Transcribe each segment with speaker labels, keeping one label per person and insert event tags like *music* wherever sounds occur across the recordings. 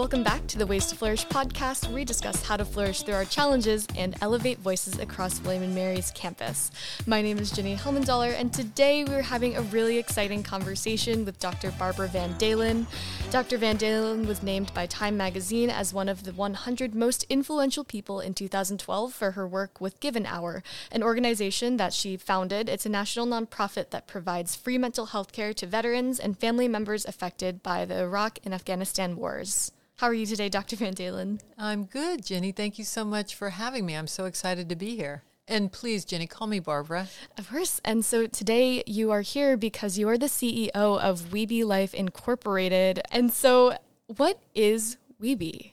Speaker 1: Welcome back to the Ways to Flourish podcast, where we discuss how to flourish through our challenges and elevate voices across William and Mary's campus. My name is Jenny Helmendaller, and today we're having a really exciting conversation with Dr. Barbara Van Dahlen. Dr. Van Dahlen was named by Time magazine as one of the 100 most influential people in 2012 for her work with Give an Hour, an organization that she founded. It's a national nonprofit that provides free mental health care to veterans and family members affected by the Iraq and Afghanistan wars. How are you today, Dr. Van Dahlen?
Speaker 2: I'm good, Jenny. Thank you so much for having me. I'm so excited to be here. And please, Jenny, call me Barbara.
Speaker 1: Of course. And so today you are here because you are the CEO of WeBe Life Incorporated. And so, what is WeBe?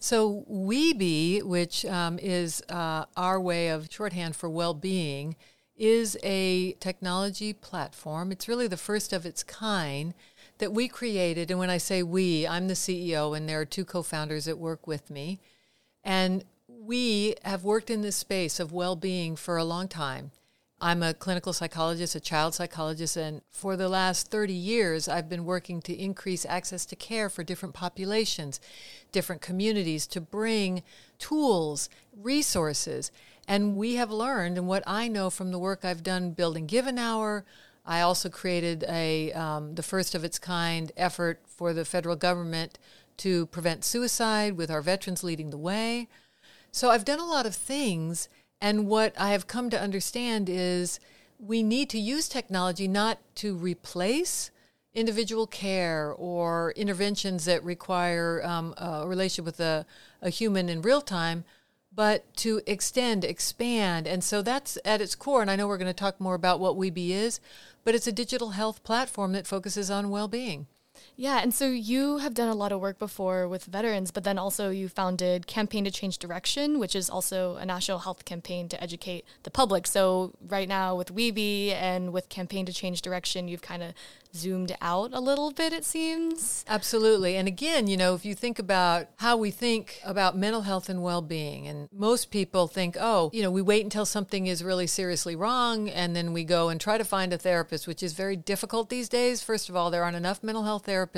Speaker 2: So, WeBe, which um, is uh, our way of shorthand for well being, is a technology platform. It's really the first of its kind that we created. And when I say we, I'm the CEO, and there are two co founders that work with me. And we have worked in this space of well being for a long time. I'm a clinical psychologist, a child psychologist, and for the last 30 years, I've been working to increase access to care for different populations, different communities, to bring tools, resources. And we have learned, and what I know from the work I've done building Give an Hour, I also created a um, the first of its kind effort for the federal government to prevent suicide with our veterans leading the way. So I've done a lot of things, and what I have come to understand is we need to use technology not to replace individual care or interventions that require um, a relationship with a, a human in real time, but to extend, expand. And so that's at its core. And I know we're going to talk more about what WeBe is, but it's a digital health platform that focuses on well being.
Speaker 1: Yeah, and so you have done a lot of work before with veterans, but then also you founded Campaign to Change Direction, which is also a national health campaign to educate the public. So right now with WeBe and with Campaign to Change Direction, you've kind of zoomed out a little bit, it seems.
Speaker 2: Absolutely. And again, you know, if you think about how we think about mental health and well being, and most people think, oh, you know, we wait until something is really seriously wrong and then we go and try to find a therapist, which is very difficult these days. First of all, there aren't enough mental health therapists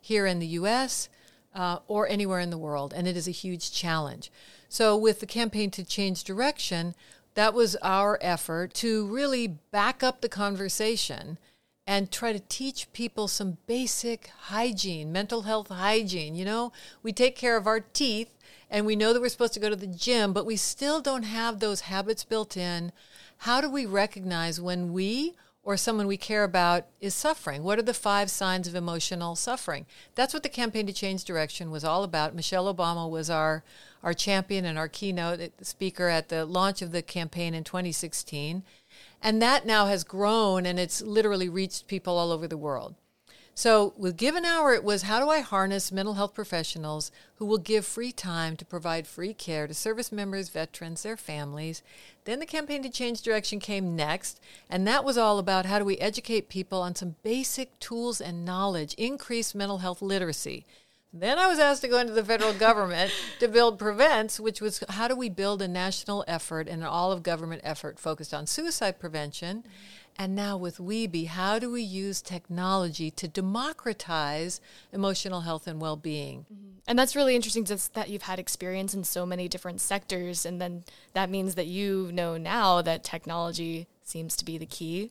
Speaker 2: here in the US. Uh, or anywhere in the world, and it is a huge challenge. So, with the campaign to change direction, that was our effort to really back up the conversation and try to teach people some basic hygiene, mental health hygiene. You know, we take care of our teeth and we know that we're supposed to go to the gym, but we still don't have those habits built in. How do we recognize when we or someone we care about is suffering? What are the five signs of emotional suffering? That's what the campaign to change direction was all about. Michelle Obama was our our champion and our keynote speaker at the launch of the campaign in 2016. And that now has grown and it's literally reached people all over the world. So, with Give an Hour, it was how do I harness mental health professionals who will give free time to provide free care to service members, veterans, their families. Then the campaign to change direction came next, and that was all about how do we educate people on some basic tools and knowledge, increase mental health literacy. Then I was asked to go into the federal *laughs* government to build Prevents, which was how do we build a national effort and an all of government effort focused on suicide prevention. And now with WeBe, how do we use technology to democratize emotional health and well being?
Speaker 1: Mm-hmm. And that's really interesting just that you've had experience in so many different sectors. And then that means that you know now that technology seems to be the key.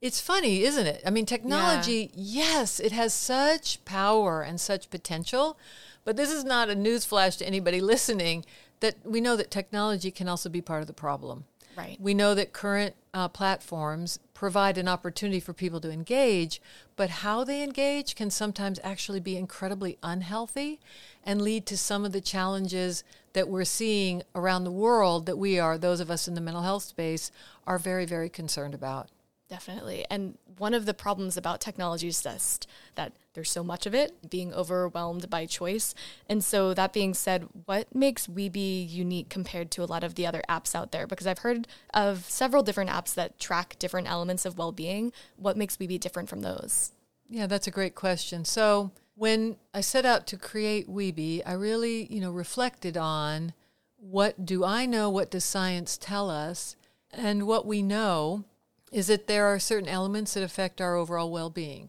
Speaker 2: It's funny, isn't it? I mean, technology, yeah. yes, it has such power and such potential, but this is not a newsflash to anybody *laughs* listening that we know that technology can also be part of the problem.
Speaker 1: Right.
Speaker 2: We know that current uh, platforms provide an opportunity for people to engage, but how they engage can sometimes actually be incredibly unhealthy and lead to some of the challenges that we're seeing around the world that we are, those of us in the mental health space, are very, very concerned about.
Speaker 1: Definitely. And one of the problems about technology is just that there's so much of it, being overwhelmed by choice. And so, that being said, what makes WeBe unique compared to a lot of the other apps out there? Because I've heard of several different apps that track different elements of well being. What makes WeBe different from those?
Speaker 2: Yeah, that's a great question. So, when I set out to create WeBe, I really, you know, reflected on what do I know, what does science tell us, and what we know is that there are certain elements that affect our overall well being.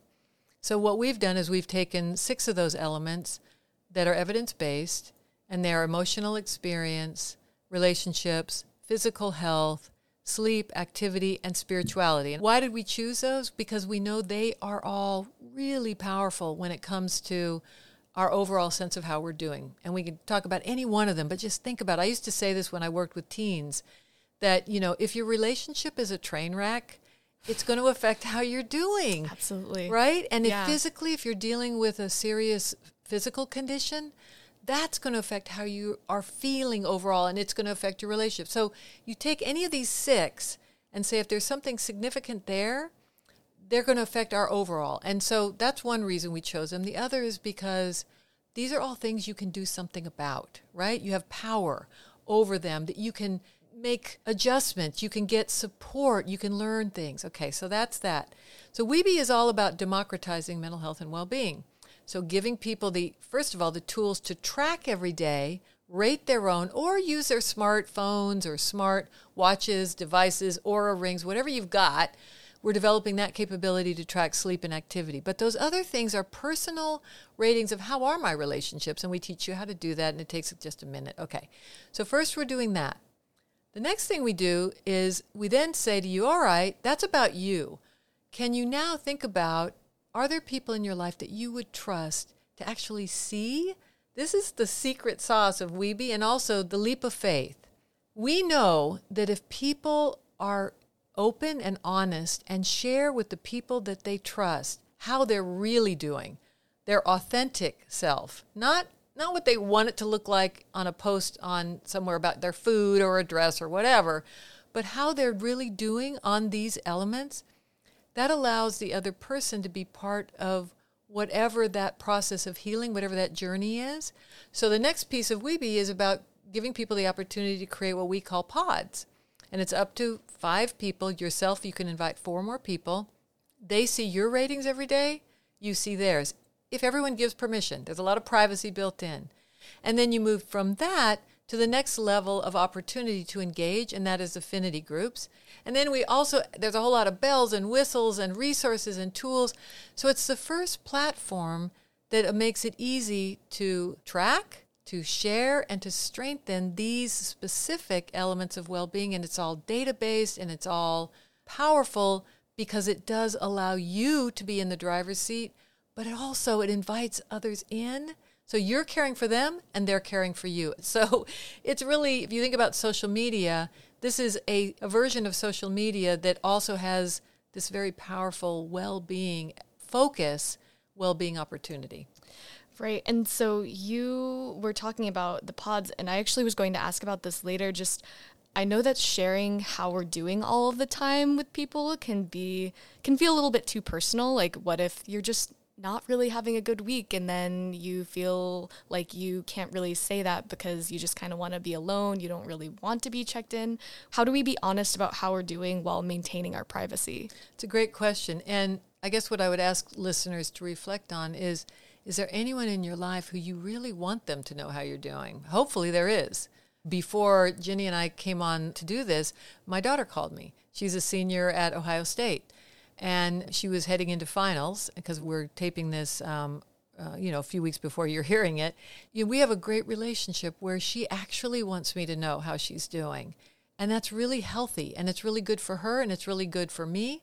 Speaker 2: So, what we've done is we've taken six of those elements that are evidence based and they are emotional experience, relationships, physical health, sleep, activity, and spirituality. And why did we choose those? Because we know they are all really powerful when it comes to our overall sense of how we're doing. And we can talk about any one of them, but just think about it. I used to say this when I worked with teens that, you know, if your relationship is a train wreck, it's going to affect how you're doing.
Speaker 1: Absolutely.
Speaker 2: Right? And
Speaker 1: Yeah.
Speaker 2: if physically, if you're dealing with a serious physical condition, that's going to affect how you are feeling overall and it's going to affect your relationship. So you take any of these six and say if there's something significant there, they're going to affect our overall. And so that's one reason we chose them. The other is because these are all things you can do something about, right? You have power over them that you can make adjustments, you can get support, you can learn things. Okay, so that's that. So WeBe is all about democratizing mental health and well-being. So giving people the first of all the tools to track every day, rate their own or use their smartphones or smart watches, devices, Oura rings, whatever you've got we're developing that capability to track sleep and activity. But those other things are personal ratings of how are my relationships, and we teach you how to do that, and it takes just a minute. Okay, so first we're doing that. The next thing we do is we then say to you, all right, that's about you. Can you now think about are there people in your life that you would trust to actually see? This is the secret sauce of WeBe and also the leap of faith. We know that if people are open and honest and share with the people that they trust how they're really doing, their authentic self, not not what they want it to look like on a post on somewhere about their food or a dress or whatever, but how they're really doing on these elements, that allows the other person to be part of whatever that process of healing, whatever that journey is. So the next piece of WeBe is about giving people the opportunity to create what we call pods. And it's up to five people. Yourself, you can invite four more people. They see your ratings every day, you see theirs. If everyone gives permission, there's a lot of privacy built in. And then you move from that to the next level of opportunity to engage, and that is affinity groups. And then we also, there's a whole lot of bells and whistles and resources and tools. So it's the first platform that makes it easy to track, to share, and to strengthen these specific elements of well being. And it's all data based and it's all powerful because it does allow you to be in the driver's seat, but it also it invites others in. So you're caring for them and they're caring for you. So *laughs* it's really, if you think about social media, this is a, a version of social media that also has this very powerful well being focus, well being opportunity.
Speaker 1: Right. And so you were talking about the pods, and I actually was going to ask about this later. Just, I know that sharing how we're doing all of the time with people can be, can feel a little bit too personal. Like, what if you're just not really having a good week and then you feel like you can't really say that because you just kind of want to be alone. You don't really want to be checked in. How do we be honest about how we're doing while maintaining our privacy?
Speaker 2: It's a great question. And I guess what I would ask listeners to reflect on is is there anyone in your life who you really want them to know how you're doing? Hopefully there is. Before Ginny and I came on to do this, my daughter called me. She's a senior at Ohio State and she was heading into finals because we're taping this um, uh, you know a few weeks before you're hearing it. You we have a great relationship where she actually wants me to know how she's doing. And that's really healthy and it's really good for her and it's really good for me.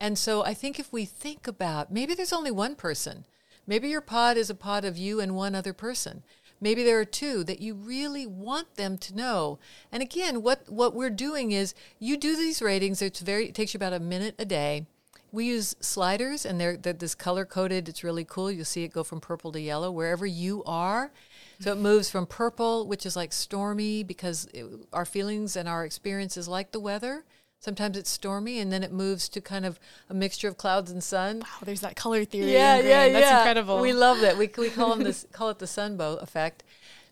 Speaker 2: And so i think if we think about maybe there's only one person. Maybe your pod is a pod of you and one other person. Maybe there are two that you really want them to know. And again what what we're doing is you do these ratings it's very it takes you about a minute a day we use sliders and they're, they're this color coded. It's really cool. You'll see it go from purple to yellow wherever you are. So it moves from purple which is like stormy because it, our feelings and our experience is like the weather. Sometimes it's stormy and then it moves to kind of a mixture of clouds and sun.
Speaker 1: Wow, there's that color theory.
Speaker 2: yeah yeah
Speaker 1: That's
Speaker 2: yeah.
Speaker 1: incredible.
Speaker 2: we love that. We, we call them this *laughs* call it the sunbow effect.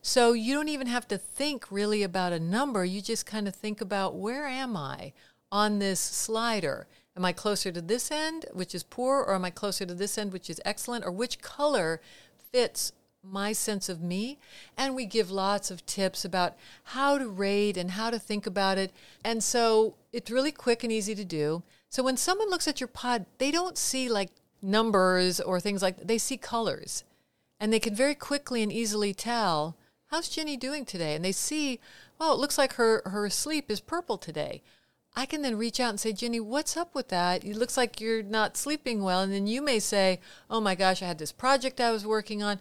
Speaker 2: So you don't even have to think really about a number. You just kind of think about where am i on this slider Am I closer to this end, which is poor, or am I closer to this end, which is excellent, or which color fits my sense of me? And we give lots of tips about how to rate and how to think about it. And so it's really quick and easy to do. So when someone looks at your pod, they don't see like numbers or things like that. They see colors. And they can very quickly and easily tell, how's Jenny doing today? And they see, oh, it looks like her, her sleep is purple today. I can then reach out and say, Jenny, what's up with that? It looks like you're not sleeping well. And then you may say, oh my gosh, I had this project I was working on.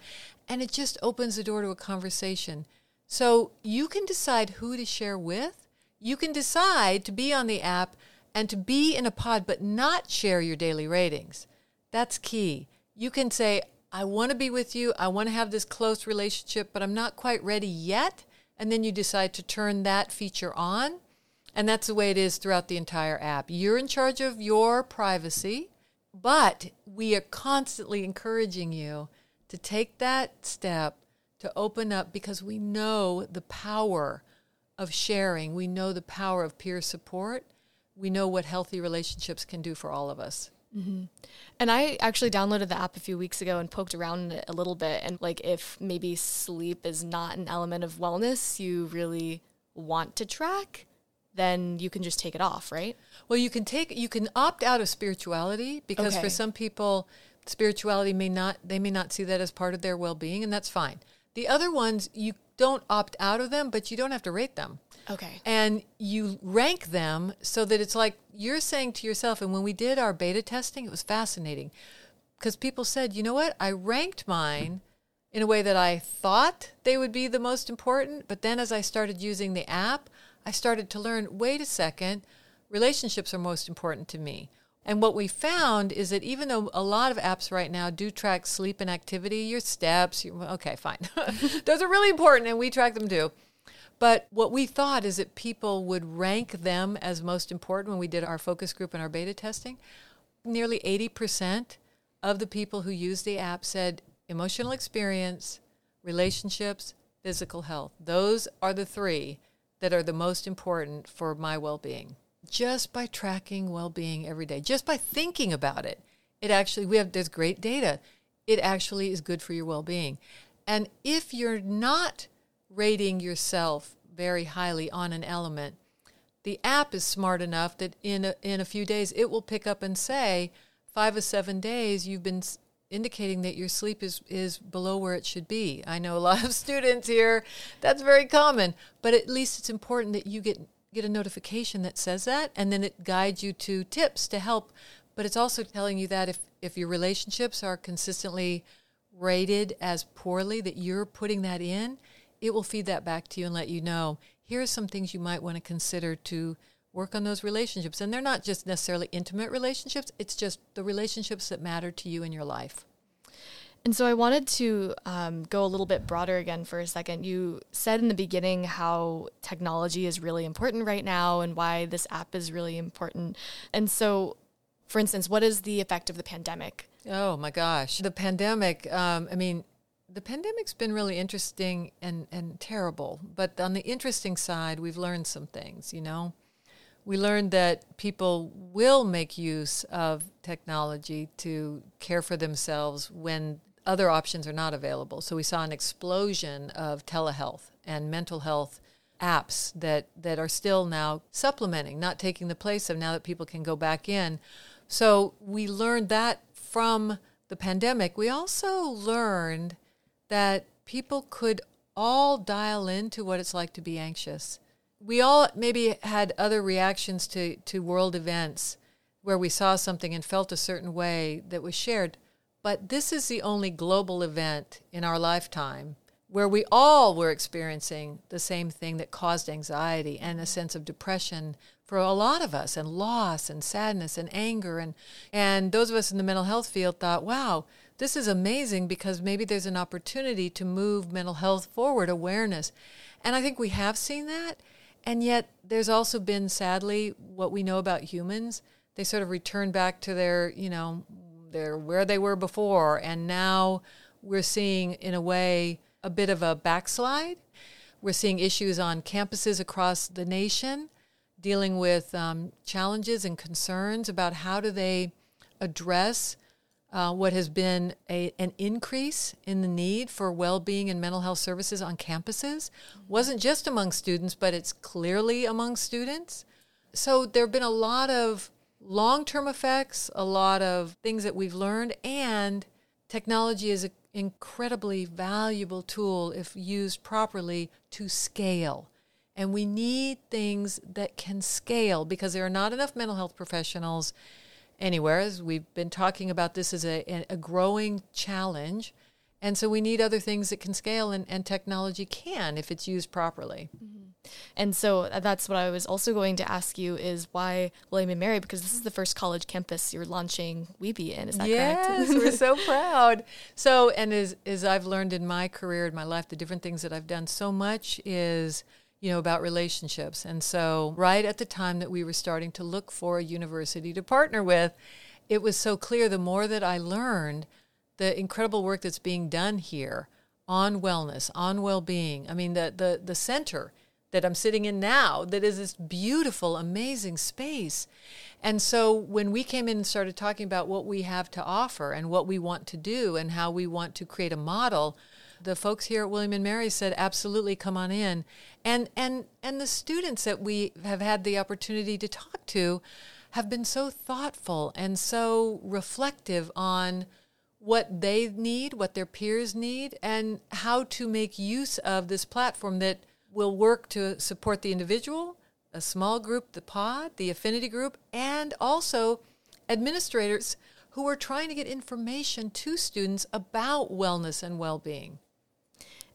Speaker 2: And it just opens the door to a conversation. So you can decide who to share with. You can decide to be on the app and to be in a pod, but not share your daily ratings. That's key. You can say, I want to be with you. I want to have this close relationship, but I'm not quite ready yet. And then you decide to turn that feature on and that's the way it is throughout the entire app. You're in charge of your privacy, but we are constantly encouraging you to take that step to open up because we know the power of sharing. We know the power of peer support. We know what healthy relationships can do for all of us.
Speaker 1: Mm-hmm. And I actually downloaded the app a few weeks ago and poked around it a little bit. And like, if maybe sleep is not an element of wellness you really want to track, then you can just take it off, right?
Speaker 2: Well, you can take you can opt out of spirituality because okay. for some people spirituality may not they may not see that as part of their well-being and that's fine. The other ones you don't opt out of them, but you don't have to rate them.
Speaker 1: Okay.
Speaker 2: And you rank them so that it's like you're saying to yourself and when we did our beta testing, it was fascinating because people said, "You know what? I ranked mine in a way that I thought they would be the most important, but then as I started using the app, I started to learn wait a second, relationships are most important to me. And what we found is that even though a lot of apps right now do track sleep and activity, your steps, your, okay, fine. *laughs* Those are really important and we track them too. But what we thought is that people would rank them as most important when we did our focus group and our beta testing. Nearly 80% of the people who used the app said emotional experience, relationships, physical health. Those are the three that are the most important for my well being. Just by tracking well being every day, just by thinking about it, it actually, we have, there's great data. It actually is good for your well being. And if you're not rating yourself very highly on an element, the app is smart enough that in a, in a few days it will pick up and say, five or seven days you've been indicating that your sleep is, is below where it should be. I know a lot of *laughs* students here, that's very common, but at least it's important that you get, get a notification that says that, and then it guides you to tips to help. But it's also telling you that if, if your relationships are consistently rated as poorly, that you're putting that in, it will feed that back to you and let you know here are some things you might want to consider to work on those relationships. And they're not just necessarily intimate relationships, it's just the relationships that matter to you in your life.
Speaker 1: And so I wanted to um, go a little bit broader again for a second. You said in the beginning how technology is really important right now and why this app is really important. And so, for instance, what is the effect of the pandemic?
Speaker 2: Oh my gosh. The pandemic, um, I mean, the pandemic's been really interesting and, and terrible. But on the interesting side, we've learned some things, you know? We learned that people will make use of technology to care for themselves when other options are not available. So we saw an explosion of telehealth and mental health apps that, that are still now supplementing, not taking the place of now that people can go back in. So we learned that from the pandemic. We also learned that people could all dial into what it's like to be anxious we all maybe had other reactions to, to world events where we saw something and felt a certain way that was shared. But this is the only global event in our lifetime where we all were experiencing the same thing that caused anxiety and a sense of depression for a lot of us and loss and sadness and anger. And and those of us in the mental health field thought wow this is amazing because maybe there's an opportunity to move mental health forward awareness. And i think we have seen that and yet, there's also been, sadly, what we know about humans. They sort of return back to their, you know, their where they were before. And now we're seeing, in a way, a bit of a backslide. We're seeing issues on campuses across the nation dealing with um, challenges and concerns about how do they address uh, what has been a, an increase in the need for well-being and mental health services on campuses wasn't just among students but it's clearly among students so there have been a lot of long-term effects a lot of things that we've learned and technology is an incredibly valuable tool if used properly to scale. And we need things that can scale because there are not enough mental health professionals anywhere. As we've been talking about this as a, a growing challenge. And so we need other things that can scale, and, and technology can if it's used properly. Mm-hmm.
Speaker 1: And so uh, that's what I was also going to ask you is why William and Mary? Because this is the first college campus you're launching WeBe in. Is that
Speaker 2: yes,
Speaker 1: correct?
Speaker 2: Yes, we're so *laughs* proud. So, and as as I've learned in my career, in my life, the different things that I've done, so much is you know, about relationships. And so, right at the time that we were starting to look for a university to partner with, it was so clear the more that I learned, the incredible work that's being done here on wellness, on well being. I mean, the, the, the center that I'm sitting in now, that is this beautiful, amazing space. And so, when we came in and started talking about what we have to offer and what we want to do and how we want to create a model, the folks here at William and Mary said, absolutely come on in. And, and, and the students that we have had the opportunity to talk to have been so thoughtful and so reflective on what they need, what their peers need, and how to make use of this platform that will work to support the individual, a small group, the pod, the affinity group, and also administrators who are trying to get information to students about wellness and well being.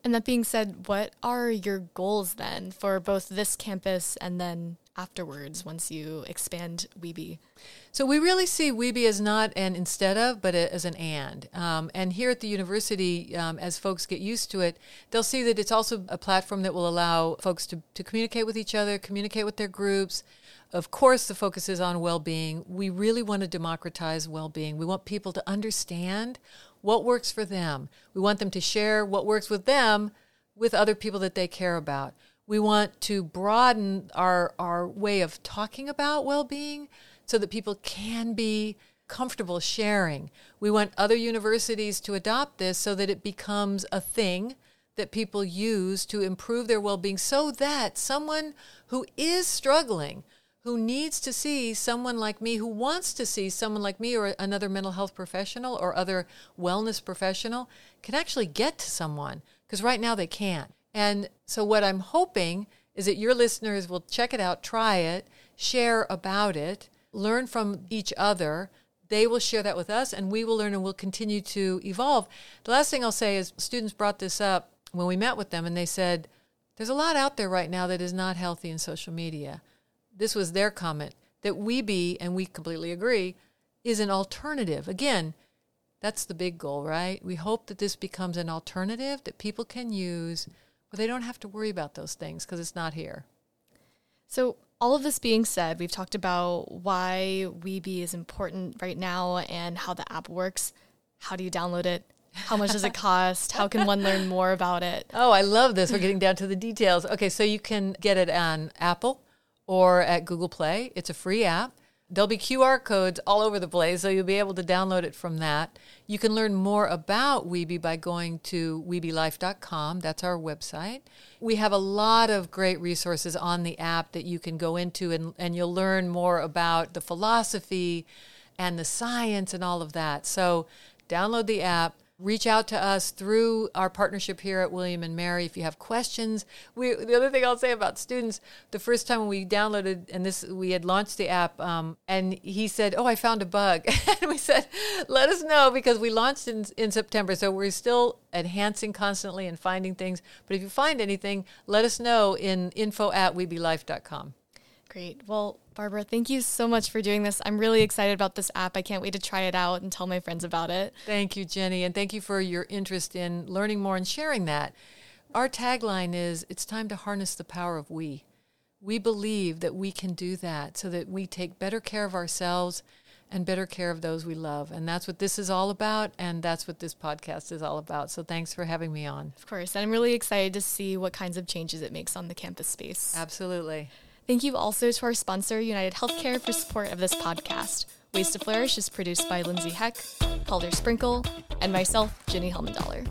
Speaker 1: And that being said, what are your goals then for both this campus and then afterwards once you expand WeBe?
Speaker 2: So we really see WeBe as not an instead of, but as an and. Um, and here at the university, um, as folks get used to it, they'll see that it's also a platform that will allow folks to, to communicate with each other, communicate with their groups. Of course, the focus is on well being. We really want to democratize well being. We want people to understand what works for them. We want them to share what works with them with other people that they care about. We want to broaden our, our way of talking about well being so that people can be comfortable sharing. We want other universities to adopt this so that it becomes a thing that people use to improve their well being so that someone who is struggling who needs to see someone like me, who wants to see someone like me or another mental health professional or other wellness professional, can actually get to someone because right now they can't. And so, what I'm hoping is that your listeners will check it out, try it, share about it, learn from each other. They will share that with us, and we will learn and we'll continue to evolve. The last thing I'll say is students brought this up when we met with them, and they said, There's a lot out there right now that is not healthy in social media this was their comment that WeBe, and we completely agree, is an alternative. Again, that's the big goal, right? We hope that this becomes an alternative that people can use where they don't have to worry about those things because it's not here.
Speaker 1: So, all of this being said, we've talked about why WeBe is important right now and how the app works. How do you download it? How much does it *laughs* cost? How can one learn more about it?
Speaker 2: Oh, I love this. We're getting down to the details. Okay, so you can get it on Apple, or at Google Play. It's a free app. There'll be QR codes all over the place, so you'll be able to download it from that. You can learn more about WeBe by going to webelife.com. That's our website. We have a lot of great resources on the app that you can go into, and, and you'll learn more about the philosophy and the science and all of that. So, download the app, reach out to us through our partnership here at William and Mary if you have questions. We, the other thing I'll say about students, the first time we downloaded and this we had launched the app, um, and he said, "Oh, I found a bug," *laughs* and we said, "Let us know because we launched in in September, so we're still enhancing constantly and finding things. But if you find anything, let us know in info at webelife.com."
Speaker 1: Great. Well, Barbara, thank you so much for doing this. I'm really excited about this app. I can't wait to try it out and tell my friends about it.
Speaker 2: Thank you, Jenny. And thank you for your interest in learning more and sharing that. Our tagline is it's time to harness the power of we. We believe that we can do that so that we take better care of ourselves and better care of those we love. And that's what this is all about. And that's what this podcast is all about. So thanks for having me on.
Speaker 1: Of course. And I'm really excited to see what kinds of changes it makes on the campus space.
Speaker 2: Absolutely.
Speaker 1: Thank you also to our sponsor, United Healthcare, for support of this podcast. Ways to Flourish is produced by Lindsay Heck, Calder Sprinkle, and myself, Jenny Helmendaller.